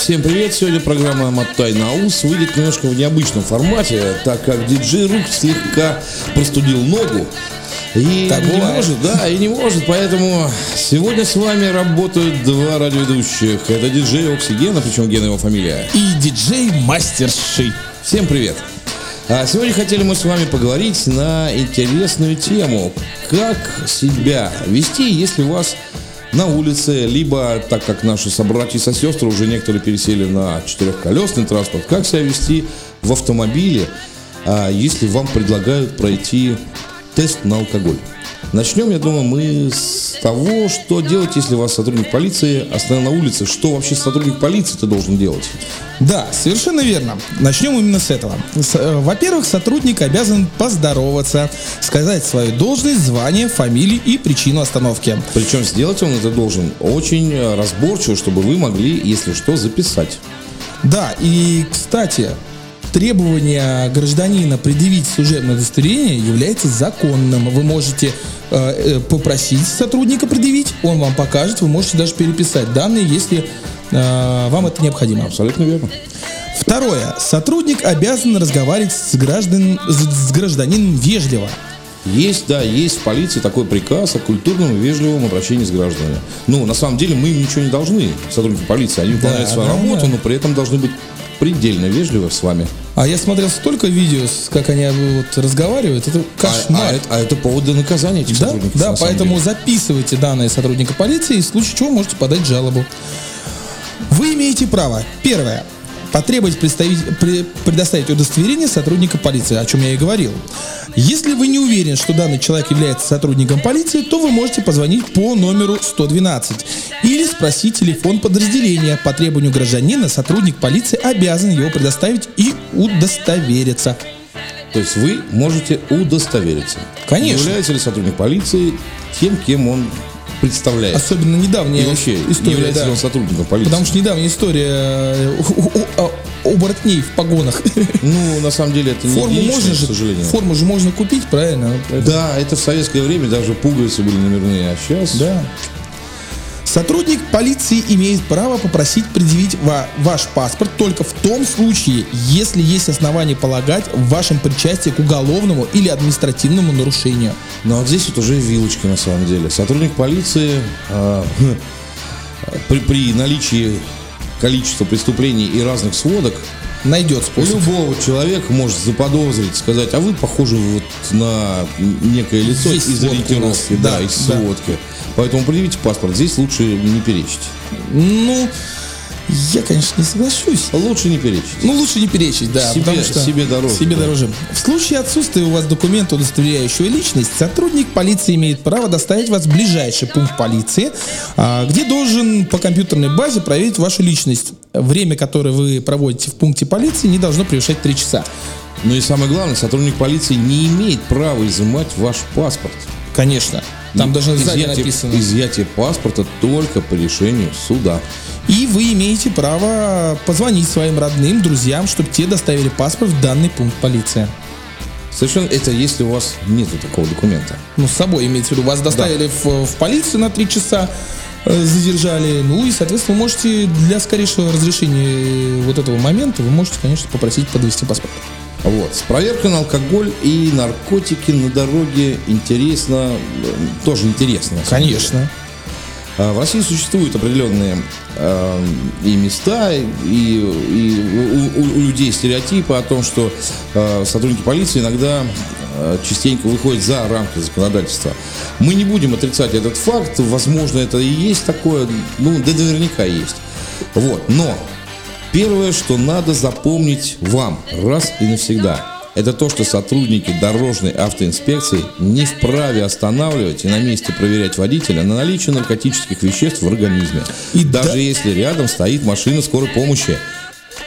Всем привет! Сегодня программа «Моттай на ус» выйдет немножко в необычном формате, так как диджей Рук слегка простудил ногу. И Так не бывает. может, да, и не может, поэтому сегодня с вами работают два радиоведущих. Это диджей Оксигена, причем Гена его фамилия. и диджей Мастер Ши. Всем привет! А сегодня хотели мы с вами поговорить на интересную тему. Как себя вести, если вас на улице, либо, так как наши собратья и сестры уже некоторые пересели на четырехколесный транспорт, как себя вести в автомобиле, а, если вам предлагают пройти тест на алкоголь. Начнем, я думаю, мы с того, что делать, если вас сотрудник полиции остановил на улице. Что вообще сотрудник полиции-то должен делать? Да, совершенно верно. Начнем именно с этого. Э, Во-первых, сотрудник обязан поздороваться, сказать свою должность, звание, фамилию и причину остановки. Причем сделать он это должен очень э, разборчиво, чтобы вы могли, если что, записать. Да, и, кстати, требование гражданина предъявить служебное удостоверение является законным. Вы можете э, э, попросить сотрудника предъявить, он вам покажет, вы можете даже переписать данные, если э, вам это необходимо. Абсолютно верно. Второе. Сотрудник обязан разговаривать с, граждан, с с гражданином вежливо. Есть, да, есть в полиции такой приказ о культурном и вежливом обращении с гражданами. Ну, на самом деле, мы им ничего не должны, сотрудники полиции. Они выполняют Да, свою да, работу, да. но при этом должны быть предельно вежливы с вами. А я смотрел столько видео, как они вот разговаривают. Это А, кошмар. а это, а это повод для наказания этих Да, сотрудников. да поэтому деле. записывайте данные сотрудника полиции, и в случае чего можете подать жалобу. Вы имеете право, первое, потребовать предоставить удостоверение сотрудника полиции, о чем я и говорил. Если вы не уверены, что данный человек является сотрудником полиции, то вы можете позвонить по номеру 112 или спросить телефон подразделения. По требованию гражданина сотрудник полиции обязан его предоставить и удостовериться. То есть вы можете удостовериться. Конечно. Является ли сотрудник полиции тем, кем он представляет. Особенно недавняя И вообще, история. является да. ли он сотрудником полиции. Потому что недавняя история э, у- оборотней в погонах. Ну, на самом деле, это не Форму можно к же, сожалению. форму же можно купить, правильно? Да, это в советское время даже пуговицы были номерные, а сейчас... Да. Сотрудник полиции имеет право попросить предъявить ва- ваш паспорт только в том случае, если есть основания полагать в вашем причастии к уголовному или административному нарушению. Но вот здесь вот уже вилочки на самом деле. Сотрудник полиции а, при, при наличии количества преступлений и разных сводок Найдет способ. любого человека может заподозрить, сказать, а вы похожи вот на некое лицо Есть из ориентировки, да, Да, из да. сводки. Поэтому предъявите паспорт. Здесь лучше не перечить. Ну, я, конечно, не соглашусь. Лучше не перечить. Ну, лучше не перечить, да. Себе- потому что себе дороже, Себе да. дороже. В случае отсутствия у вас документа, удостоверяющего личность, сотрудник полиции имеет право доставить вас в ближайший пункт полиции, а, где должен по компьютерной базе проверить вашу личность. Время, которое вы проводите в пункте полиции, не должно превышать 3 часа. Ну и самое главное, сотрудник полиции не имеет права изымать ваш паспорт. Конечно. Там даже сзади изъятие, написано. изъятие паспорта только по решению суда. И вы имеете право позвонить своим родным, друзьям, чтобы те доставили паспорт в данный пункт полиции. Совершенно это если у вас нету такого документа. Ну, с собой имеется в виду. Вас доставили в, в полицию на три часа, э, задержали. Ну и, соответственно, вы можете для скорейшего разрешения вот этого момента, вы можете, конечно, попросить подвести паспорт. Вот. С проверкой на алкоголь и наркотики на дороге интересно, э, тоже интересно. Конечно. А В России существуют определенные э, и места, и, и у- у людей стереотипы о том, что э, сотрудники полиции иногда э, частенько выходят за рамки законодательства. Мы не будем отрицать этот факт, возможно, это и есть такое, ну, да наверняка есть. Вот, но первое, что надо запомнить вам раз и навсегда – это то, что сотрудники дорожной автоинспекции не вправе останавливать и на месте проверять водителя на наличие наркотических веществ в организме. И даже да- если рядом стоит машина скорой помощи.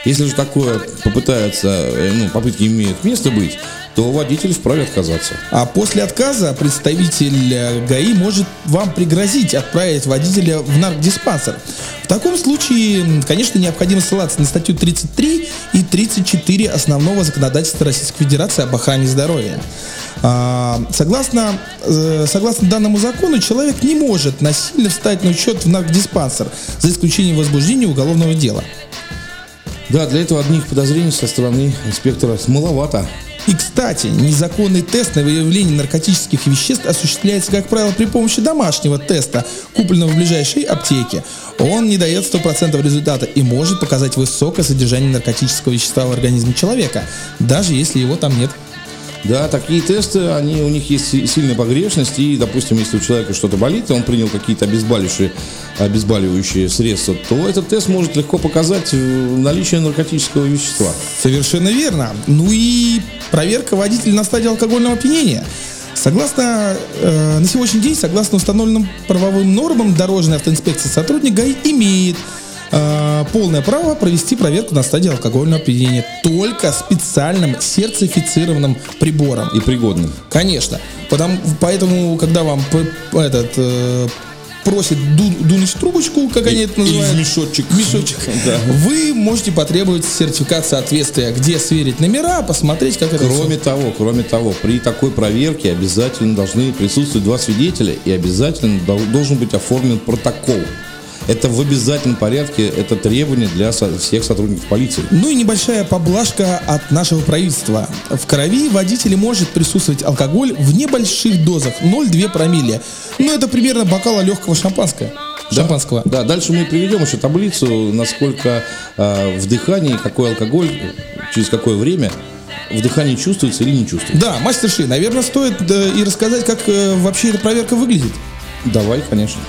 Если же такое попытаются, э, ну, попытки имеют место быть, то водитель вправе отказаться. А после отказа представитель э, ГАИ может вам пригрозить отправить водителя в наркодиспансер. В таком случае, конечно, необходимо ссылаться на статью 33 и 34 основного законодательства Российской Федерации об охране здоровья. А, Согласно, э, согласно данному закону, человек не может насильно встать на учет в наркодиспансер, за исключением возбуждения уголовного дела. Да, для этого одних подозрений со стороны инспектора маловато. И, кстати, незаконный тест на выявление наркотических веществ осуществляется, как правило, при помощи домашнего теста, купленного в ближайшей аптеке. Он не дает 100% результата и может показать высокое содержание наркотического вещества в организме человека, даже если его там нет. Да, такие тесты, они, у них есть си- сильная погрешность, и, допустим, если у человека что-то болит, он принял какие-то обезболивающие, обезболивающие средства, то этот тест может легко показать э, наличие наркотического вещества. Совершенно верно. Ну и проверка водителя на стадии алкогольного опьянения. Согласно, э, на сегодняшний день, согласно установленным правовым нормам, дорожная автоинспекция сотрудник ГАИ имеет э, полное право провести проверку на стадии алкогольного опьянения только специальным сертифицированным прибором. И пригодным. Конечно. Потому, поэтому, когда вам этот э, просит ду- дунуть в трубочку, как они это называют, в мешочек. мешочек, Да. вы можете потребовать сертификат соответствия, где сверить номера, посмотреть, как это Кроме всё. того, кроме того, при такой проверке обязательно должны присутствовать два свидетеля и обязательно дол- должен быть оформлен протокол. Это в обязательном порядке, это требование для со- всех сотрудников полиции. Ну и небольшая поблажка от нашего правительства. В крови водителя может присутствовать алкоголь в небольших дозах, 0,2 промилле. Ну это примерно бокала легкого шампанского. Шампанского. Да, дальше мы приведем еще таблицу, насколько э, в дыхании, какой алкоголь, через какое время в дыхании чувствуется или не чувствуется. Да, мастер Ши, наверное, стоит э, и рассказать, как э, вообще эта проверка выглядит. Давай, конечно.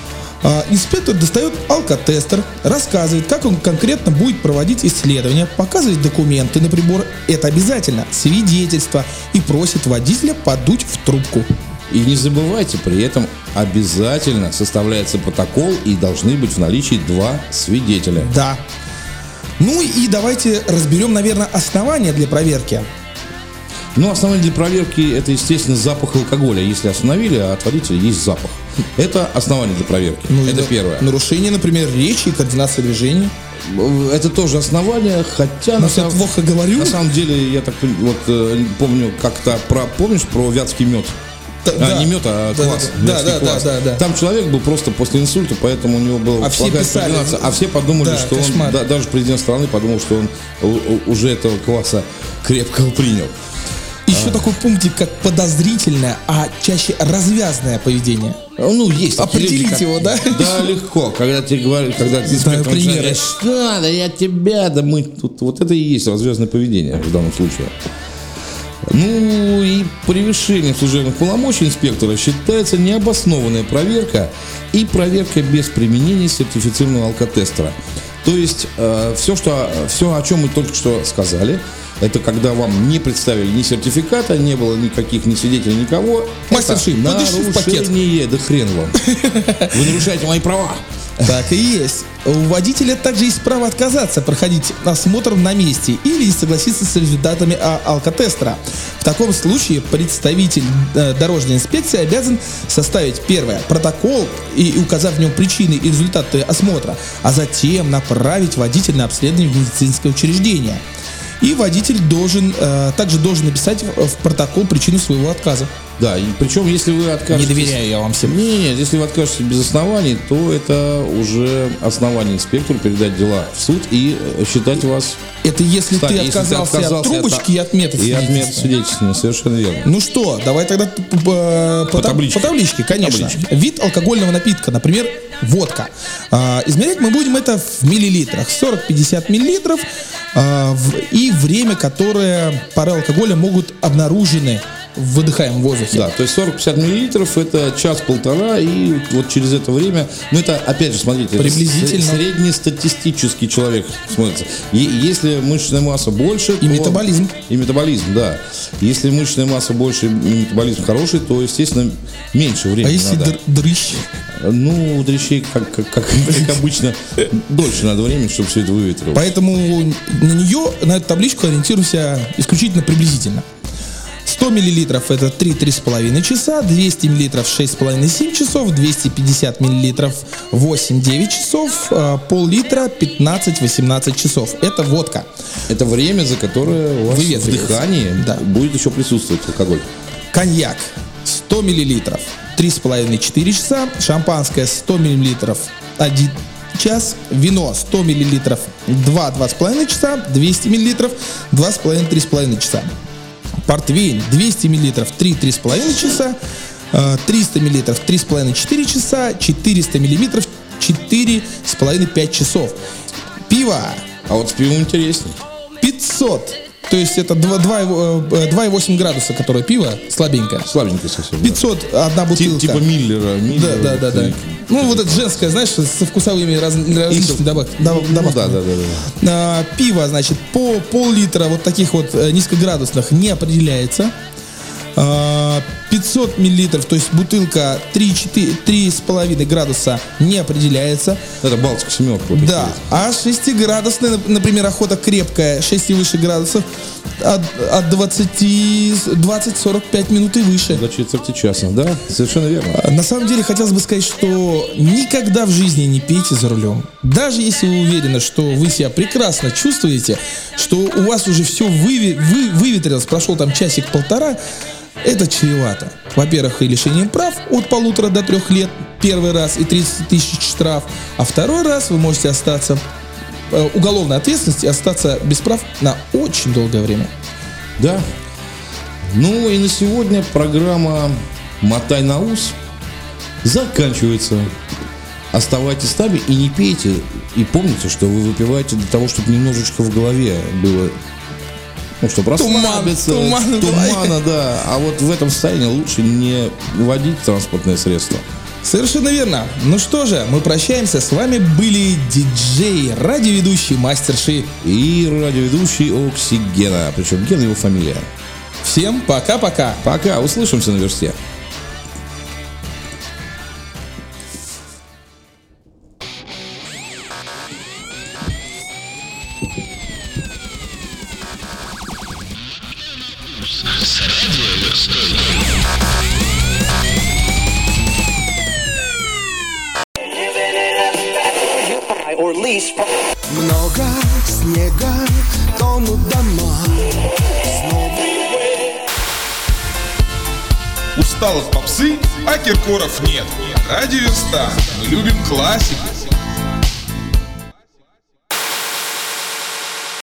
А, Инспектор достает алкотестер, рассказывает, как он конкретно будет проводить исследования, показывает документы на прибор, это обязательно, свидетельство, и просит водителя подуть в трубку. И не забывайте, при этом обязательно составляется протокол и должны быть в наличии два свидетеля. Да. Ну и давайте разберем, наверное, основания для проверки. Ну, основание для проверки это, естественно, запах алкоголя. Если остановили, а от водителя есть запах. Это основание для проверки. Ну, это на- первое. Нарушение, например, речи и координации движений. Это тоже основание, хотя на Может, я самом, плохо говорю? на самом деле, я так вот э, помню как-то про, помнишь про вятский мед? Да, а, да. не мед, а Да, квас. да, вятский да, да, да, да. Там человек был просто после инсульта, поэтому у него была А все плохая писали. координация. А все подумали, Да, что кошмар. он, да, даже президент страны подумал, что он уже этого кваса крепкого принял. Еще такой пунктик, как подозрительное, а чаще развязное поведение. Ну, есть. Определить люди, его, да? Да, легко. Когда тебе говорят, когда примеры. начинает говорить, что, да я тебя, да мы тут. Вот это и есть развязное поведение в данном случае. Ну и превышение служебных полномочий инспектора считается необоснованная проверка и проверка без применения сертифицированного алкотестера. То есть все, что, все, о чем мы только что сказали, это когда вам не представили ни сертификата, не было никаких ни свидетелей, никого. Мастер это Ши, подыши в пакет. да хрен вам. Вы нарушаете мои права. Так и есть. У водителя также есть право отказаться проходить осмотр на месте или согласиться с результатами а- алкотестера. В таком случае представитель э, дорожной инспекции обязан составить первое протокол и указав в нем причины и результаты осмотра, а затем направить водителя на обследование в медицинское учреждение. И водитель должен э, также должен написать в, протокол причину своего отказа. Да, и причем, если вы откажетесь... я вам всем. Не, нет, если вы откажетесь без оснований, то это уже основание инспектору передать дела в суд и э, считать вас... Это если Кстати, ты если отказался, от трубочки и от метода И от свидетельства. совершенно верно. Ну что, давай тогда по, по, табличке. по табличке, конечно. Табличке. Вид алкогольного напитка, например, водка. А, измерять мы будем это в миллилитрах. 40-50 миллилитров. а, и время, которое пары алкоголя могут обнаружены в выдыхаемом воздухе. Да, то есть 40-50 миллилитров это час-полтора, и вот через это время, ну это опять же, смотрите, Приблизительно. среднестатистический человек смотрится. И если мышечная масса больше, И метаболизм. И метаболизм, да. Если мышечная масса больше, и метаболизм хороший, то, естественно, меньше времени А если надо. др- дрыщ? Ну, у дрищей, как, как, как, как обычно, дольше надо времени, чтобы все это выветрилось. Поэтому на нее, на эту табличку ориентируемся исключительно приблизительно. 100 миллилитров это 3-3,5 часа, 200 миллилитров 6,5-7 часов, 250 миллилитров 8-9 часов, э, пол-литра 15-18 часов. Это водка. Это время, за которое у вас в дыхании Да. будет еще присутствовать алкоголь. Коньяк 100 миллилитров 3,5-4 часа, шампанское 100 миллилитров 1 час, вино 100 миллилитров 2-2,5 часа, 200 миллилитров 2,5-3,5 часа. Портвейн 200 миллилитров 3-3,5 часа, э, 300 миллилитров 3,5-4 часа, 400 миллилитров 4,5-5 часов. Пиво А вот с пивом интереснее. 500, то есть это 2,8 градуса, которое пиво слабенькое. Слабенькое совсем. да. 500 одна Ти- бутылка. Типа Миллера. Да, Миллера, да, да, да. вот, Ну, вот это женское, знаешь, со вкусовыми раз- различными добав- доб- Ну, добавками. да, да, да, да. А, Пиво, значит, по пол-литра вот таких вот э, низкоградусных не определяется. А, 500 миллилитров, то есть бутылка 3-4, 3,5 градуса не определяется. Это Балтика семерка. Да, а 6-градусная, нап- например, охота крепкая, 6 и выше градусов, от, от 20, 20-45 минут и выше. До четверти часа, да? Совершенно верно. А, На самом деле хотелось бы сказать, что никогда в жизни не пейте за рулем. Даже если вы уверены, что вы себя прекрасно чувствуете, что у вас уже все выве- вы- выветрилось, прошел там часик-полтора, это чревато. Во-первых, и лишением прав от полутора до трех лет первый раз и 30 тысяч штраф, а второй раз вы можете остаться э, уголовной ответственности, остаться без прав на очень долгое время. Да. Ну и на сегодня программа «Мотай на ус» заканчивается. Оставайтесь с нами и не пейте. И помните, что вы выпиваете для того, чтобы немножечко в голове было ну, чтобы расслабиться, туман голове. тумана, да. А вот в этом состоянии лучше не водить транспортное средство. Совершенно верно. Ну что же, мы прощаемся. С вами были диджей, радиоведущий Мастер Ши. И радиоведущий Оксигена, причем Гена его фамилия. Всем пока-пока. Пока, услышимся на версте. Много снега, тонут дома Усталость попсы, а Киркоров нет. Радио Верста. Мы любим классику.